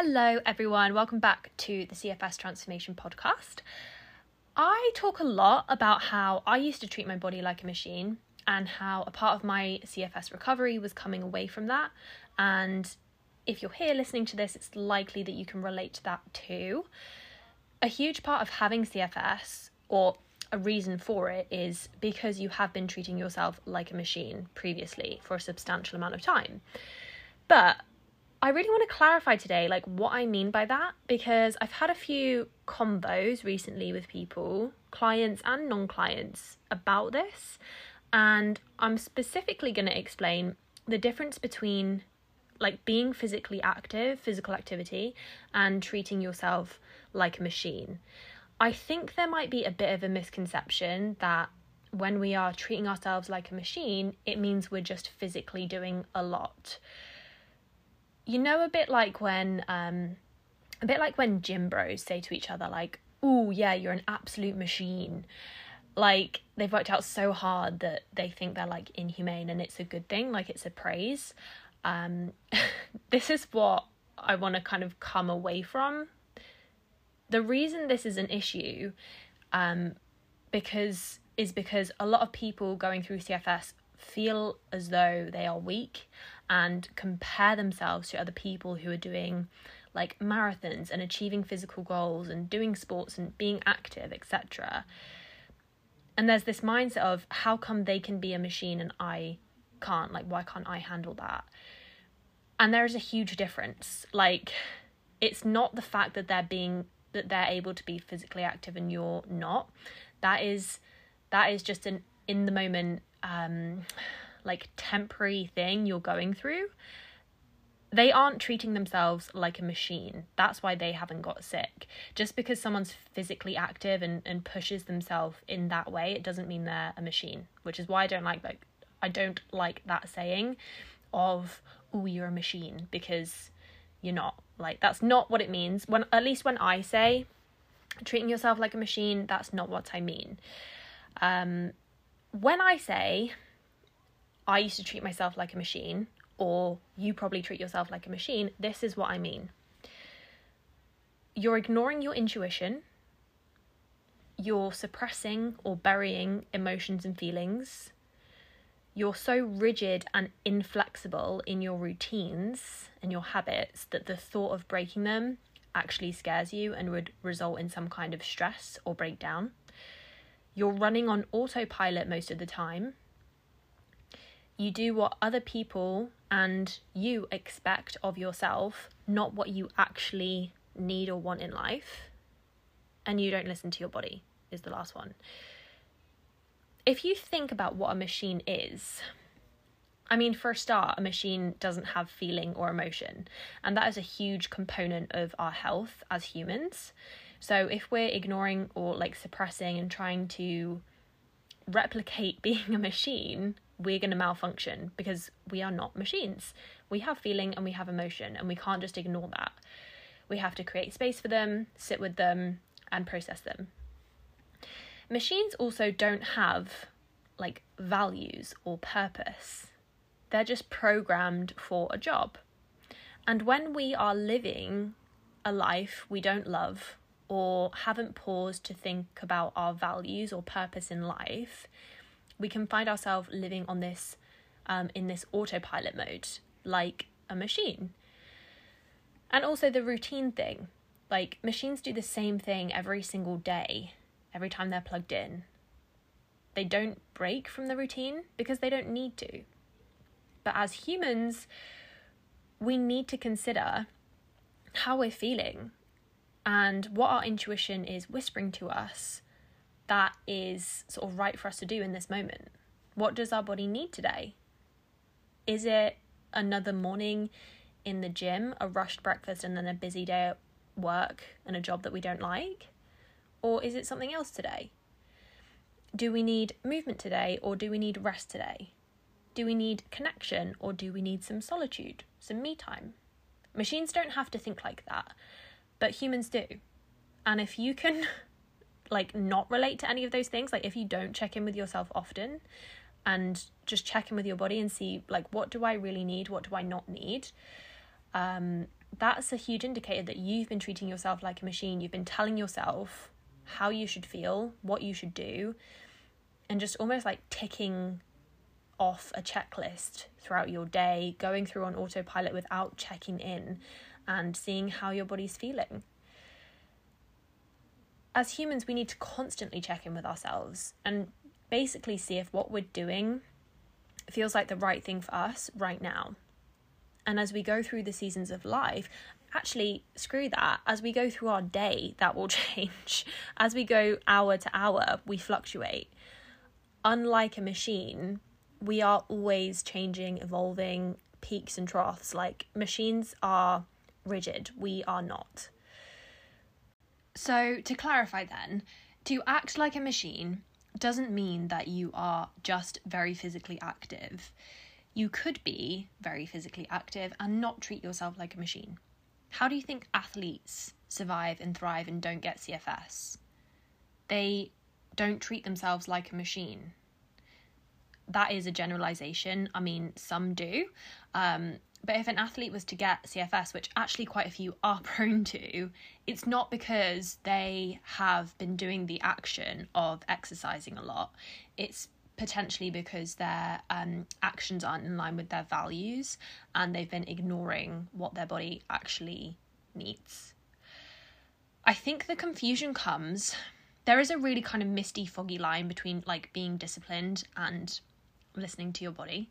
Hello, everyone. Welcome back to the CFS Transformation Podcast. I talk a lot about how I used to treat my body like a machine and how a part of my CFS recovery was coming away from that. And if you're here listening to this, it's likely that you can relate to that too. A huge part of having CFS, or a reason for it, is because you have been treating yourself like a machine previously for a substantial amount of time. But I really want to clarify today, like what I mean by that, because I've had a few combos recently with people, clients and non clients, about this. And I'm specifically going to explain the difference between like being physically active, physical activity, and treating yourself like a machine. I think there might be a bit of a misconception that when we are treating ourselves like a machine, it means we're just physically doing a lot you know a bit like when um a bit like when gym bros say to each other like oh yeah you're an absolute machine. Like they've worked out so hard that they think they're like inhumane and it's a good thing like it's a praise. Um this is what i want to kind of come away from. The reason this is an issue um because is because a lot of people going through cfs feel as though they are weak and compare themselves to other people who are doing like marathons and achieving physical goals and doing sports and being active, etc. And there's this mindset of how come they can be a machine and I can't? Like, why can't I handle that? And there is a huge difference. Like, it's not the fact that they're being that they're able to be physically active and you're not. That is that is just an in the moment um like temporary thing you're going through they aren't treating themselves like a machine. That's why they haven't got sick. Just because someone's physically active and, and pushes themselves in that way, it doesn't mean they're a machine. Which is why I don't like like I don't like that saying of oh you're a machine because you're not. Like that's not what it means. When at least when I say treating yourself like a machine, that's not what I mean. Um when I say I used to treat myself like a machine, or you probably treat yourself like a machine, this is what I mean. You're ignoring your intuition, you're suppressing or burying emotions and feelings. You're so rigid and inflexible in your routines and your habits that the thought of breaking them actually scares you and would result in some kind of stress or breakdown. You're running on autopilot most of the time you do what other people and you expect of yourself, not what you actually need or want in life. And you don't listen to your body, is the last one. If you think about what a machine is, I mean, for a start, a machine doesn't have feeling or emotion, and that is a huge component of our health as humans. So, if we're ignoring or like suppressing and trying to replicate being a machine, we're going to malfunction because we are not machines. We have feeling and we have emotion, and we can't just ignore that. We have to create space for them, sit with them, and process them. Machines also don't have like values or purpose, they're just programmed for a job. And when we are living a life we don't love or haven't paused to think about our values or purpose in life, we can find ourselves living on this um, in this autopilot mode like a machine. And also the routine thing. Like machines do the same thing every single day every time they're plugged in. They don't break from the routine because they don't need to. But as humans we need to consider how we're feeling and what our intuition is whispering to us that is sort of right for us to do in this moment. What does our body need today? Is it another morning in the gym, a rushed breakfast, and then a busy day at work and a job that we don't like? Or is it something else today? Do we need movement today or do we need rest today? Do we need connection or do we need some solitude, some me time? Machines don't have to think like that, but humans do. And if you can like not relate to any of those things like if you don't check in with yourself often and just check in with your body and see like what do i really need what do i not need um that's a huge indicator that you've been treating yourself like a machine. You've been telling yourself how you should feel, what you should do, and just almost like ticking off a checklist throughout your day, going through on autopilot without checking in and seeing how your body's feeling. As humans, we need to constantly check in with ourselves and basically see if what we're doing feels like the right thing for us right now. And as we go through the seasons of life, actually, screw that. As we go through our day, that will change. As we go hour to hour, we fluctuate. Unlike a machine, we are always changing, evolving, peaks and troughs. Like machines are rigid, we are not. So, to clarify then, to act like a machine doesn't mean that you are just very physically active. You could be very physically active and not treat yourself like a machine. How do you think athletes survive and thrive and don't get CFS? They don't treat themselves like a machine that is a generalization. I mean, some do. Um, but if an athlete was to get CFS, which actually quite a few are prone to, it's not because they have been doing the action of exercising a lot. It's potentially because their um, actions aren't in line with their values and they've been ignoring what their body actually needs. I think the confusion comes. There is a really kind of misty, foggy line between like being disciplined and listening to your body.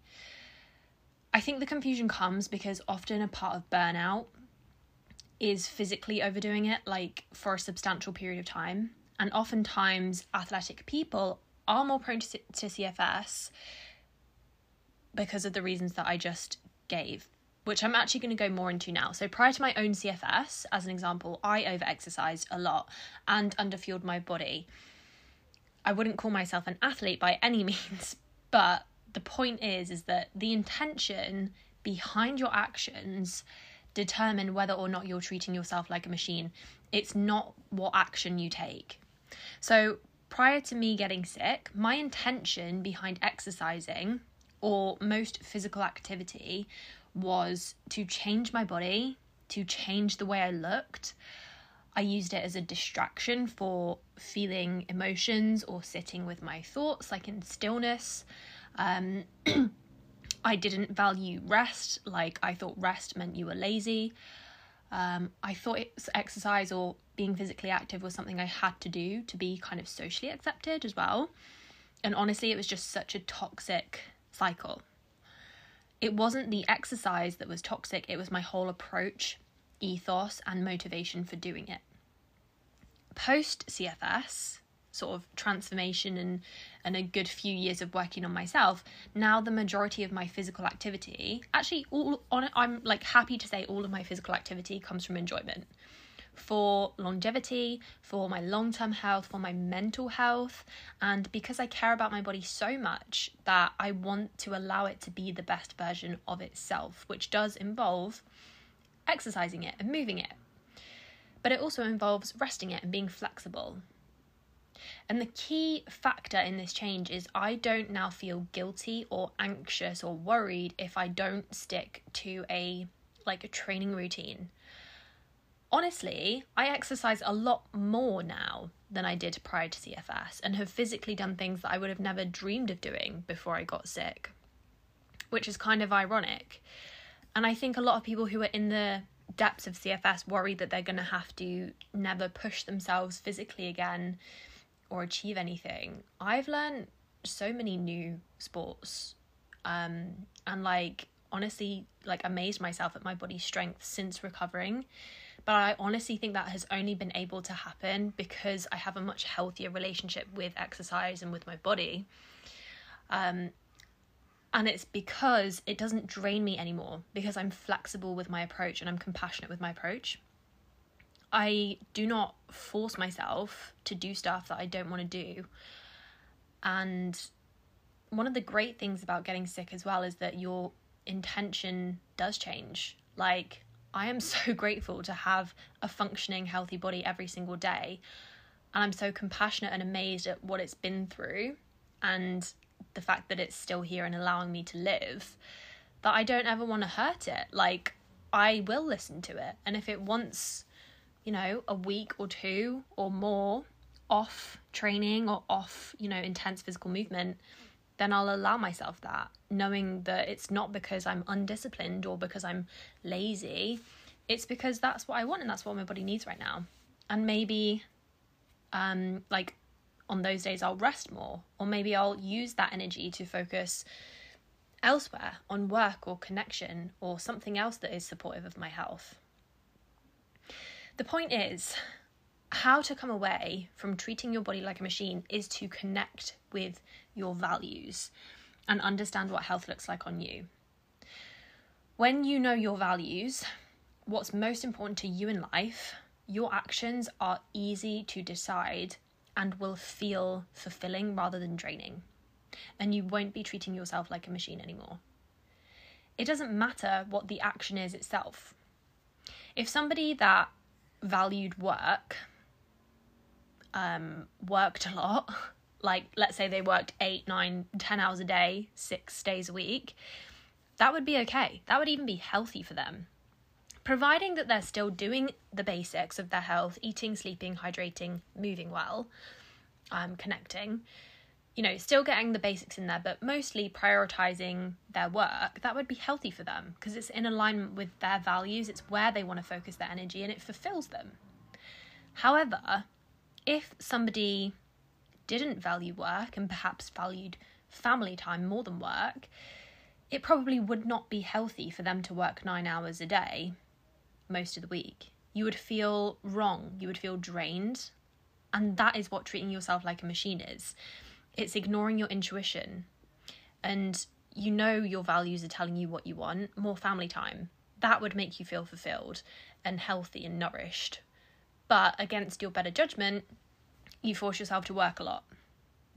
I think the confusion comes because often a part of burnout is physically overdoing it, like for a substantial period of time. And oftentimes, athletic people are more prone to, to CFS because of the reasons that I just gave, which I'm actually going to go more into now. So, prior to my own CFS, as an example, I overexercised a lot and underfueled my body. I wouldn't call myself an athlete by any means, but the point is is that the intention behind your actions determine whether or not you're treating yourself like a machine. It's not what action you take. So, prior to me getting sick, my intention behind exercising or most physical activity was to change my body, to change the way I looked. I used it as a distraction for feeling emotions or sitting with my thoughts, like in stillness. Um, I didn't value rest, like I thought rest meant you were lazy. Um, I thought exercise or being physically active was something I had to do to be kind of socially accepted as well. And honestly, it was just such a toxic cycle. It wasn't the exercise that was toxic, it was my whole approach, ethos, and motivation for doing it. Post CFS, sort of transformation and and a good few years of working on myself now the majority of my physical activity actually all on it i'm like happy to say all of my physical activity comes from enjoyment for longevity, for my long term health, for my mental health, and because I care about my body so much that I want to allow it to be the best version of itself, which does involve exercising it and moving it. But it also involves resting it and being flexible. And the key factor in this change is I don't now feel guilty or anxious or worried if I don't stick to a like a training routine. Honestly, I exercise a lot more now than I did prior to CFS and have physically done things that I would have never dreamed of doing before I got sick, which is kind of ironic. And I think a lot of people who are in the depths of CFS worry that they're going to have to never push themselves physically again or achieve anything, I've learned so many new sports. Um, and like honestly, like amazed myself at my body's strength since recovering. But I honestly think that has only been able to happen because I have a much healthier relationship with exercise and with my body. Um, and it's because it doesn't drain me anymore because I'm flexible with my approach and I'm compassionate with my approach. I do not force myself to do stuff that I don't want to do. And one of the great things about getting sick as well is that your intention does change. Like, I am so grateful to have a functioning, healthy body every single day. And I'm so compassionate and amazed at what it's been through and the fact that it's still here and allowing me to live that I don't ever want to hurt it. Like, I will listen to it. And if it wants, you know, a week or two or more off training or off, you know, intense physical movement, then I'll allow myself that, knowing that it's not because I'm undisciplined or because I'm lazy. It's because that's what I want and that's what my body needs right now. And maybe um like on those days I'll rest more or maybe I'll use that energy to focus elsewhere on work or connection or something else that is supportive of my health. The point is, how to come away from treating your body like a machine is to connect with your values and understand what health looks like on you. When you know your values, what's most important to you in life, your actions are easy to decide and will feel fulfilling rather than draining. And you won't be treating yourself like a machine anymore. It doesn't matter what the action is itself. If somebody that valued work um, worked a lot, like let's say they worked eight, nine, ten hours a day, six days a week, that would be okay. That would even be healthy for them. Providing that they're still doing the basics of their health, eating, sleeping, hydrating, moving well, um, connecting, you know, still getting the basics in there, but mostly prioritizing their work, that would be healthy for them because it's in alignment with their values. It's where they want to focus their energy and it fulfills them. However, if somebody didn't value work and perhaps valued family time more than work, it probably would not be healthy for them to work nine hours a day most of the week. You would feel wrong, you would feel drained, and that is what treating yourself like a machine is. It's ignoring your intuition, and you know your values are telling you what you want more family time. That would make you feel fulfilled and healthy and nourished but against your better judgment, you force yourself to work a lot.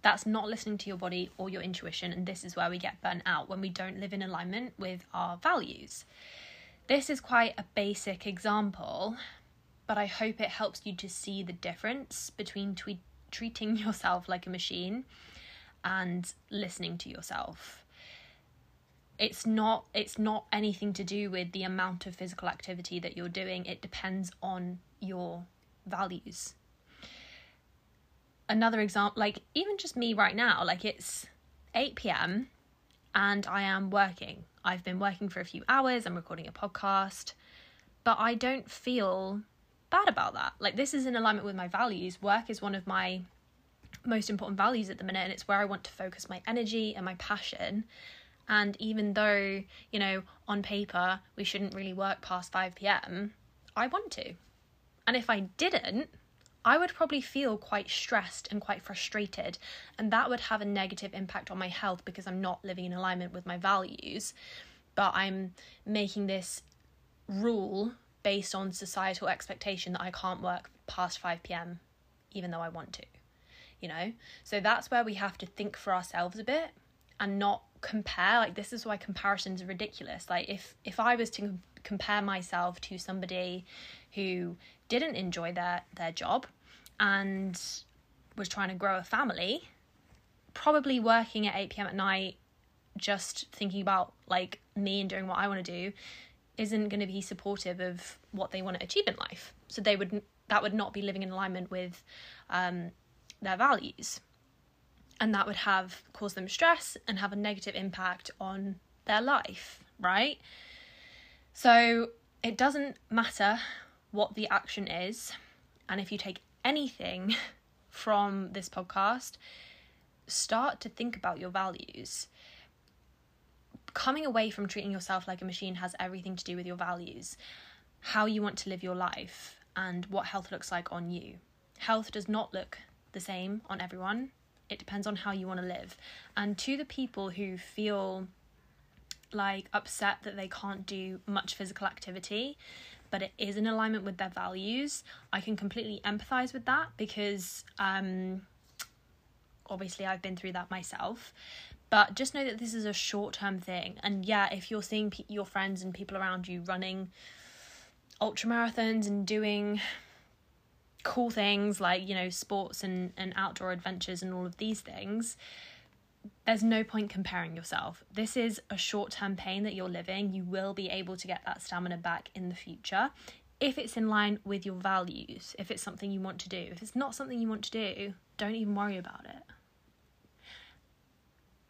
That's not listening to your body or your intuition, and this is where we get burnt out when we don't live in alignment with our values. This is quite a basic example, but I hope it helps you to see the difference between treating yourself like a machine and listening to yourself it's not it's not anything to do with the amount of physical activity that you're doing it depends on your values. Another example, like even just me right now, like it's 8 p.m. and I am working. I've been working for a few hours, I'm recording a podcast, but I don't feel bad about that. Like, this is in alignment with my values. Work is one of my most important values at the minute, and it's where I want to focus my energy and my passion. And even though, you know, on paper we shouldn't really work past 5 pm, I want to. And if I didn't, I would probably feel quite stressed and quite frustrated, and that would have a negative impact on my health because I'm not living in alignment with my values. But I'm making this rule based on societal expectation that I can't work past 5 pm, even though I want to, you know? So that's where we have to think for ourselves a bit and not compare like this is why comparisons are ridiculous like if if i was to compare myself to somebody who didn't enjoy their their job and was trying to grow a family probably working at 8 p.m at night just thinking about like me and doing what i want to do isn't going to be supportive of what they want to achieve in life so they would that would not be living in alignment with um, their values and that would have caused them stress and have a negative impact on their life right so it doesn't matter what the action is. And if you take anything from this podcast, start to think about your values. Coming away from treating yourself like a machine has everything to do with your values, how you want to live your life, and what health looks like on you. Health does not look the same on everyone. It depends on how you want to live. And to the people who feel like upset that they can't do much physical activity, but it is in alignment with their values, I can completely empathize with that because um, obviously I've been through that myself. But just know that this is a short term thing. And yeah, if you're seeing pe- your friends and people around you running ultra marathons and doing cool things like, you know, sports and, and outdoor adventures and all of these things, there's no point comparing yourself. This is a short term pain that you're living. You will be able to get that stamina back in the future if it's in line with your values, if it's something you want to do. If it's not something you want to do, don't even worry about it.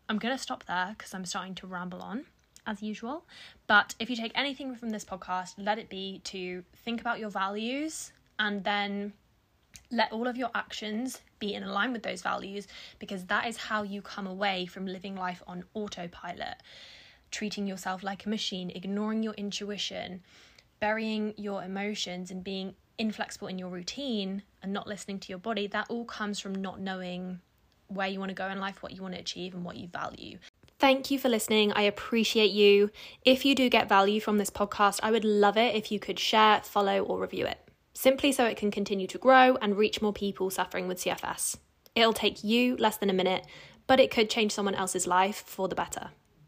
I'm going to stop there because I'm starting to ramble on as usual. But if you take anything from this podcast, let it be to think about your values and then let all of your actions be in line with those values because that is how you come away from living life on autopilot, treating yourself like a machine, ignoring your intuition, burying your emotions, and being inflexible in your routine and not listening to your body. That all comes from not knowing where you want to go in life, what you want to achieve, and what you value. Thank you for listening. I appreciate you. If you do get value from this podcast, I would love it if you could share, follow, or review it simply so it can continue to grow and reach more people suffering with CFS. It'll take you less than a minute, but it could change someone else's life for the better.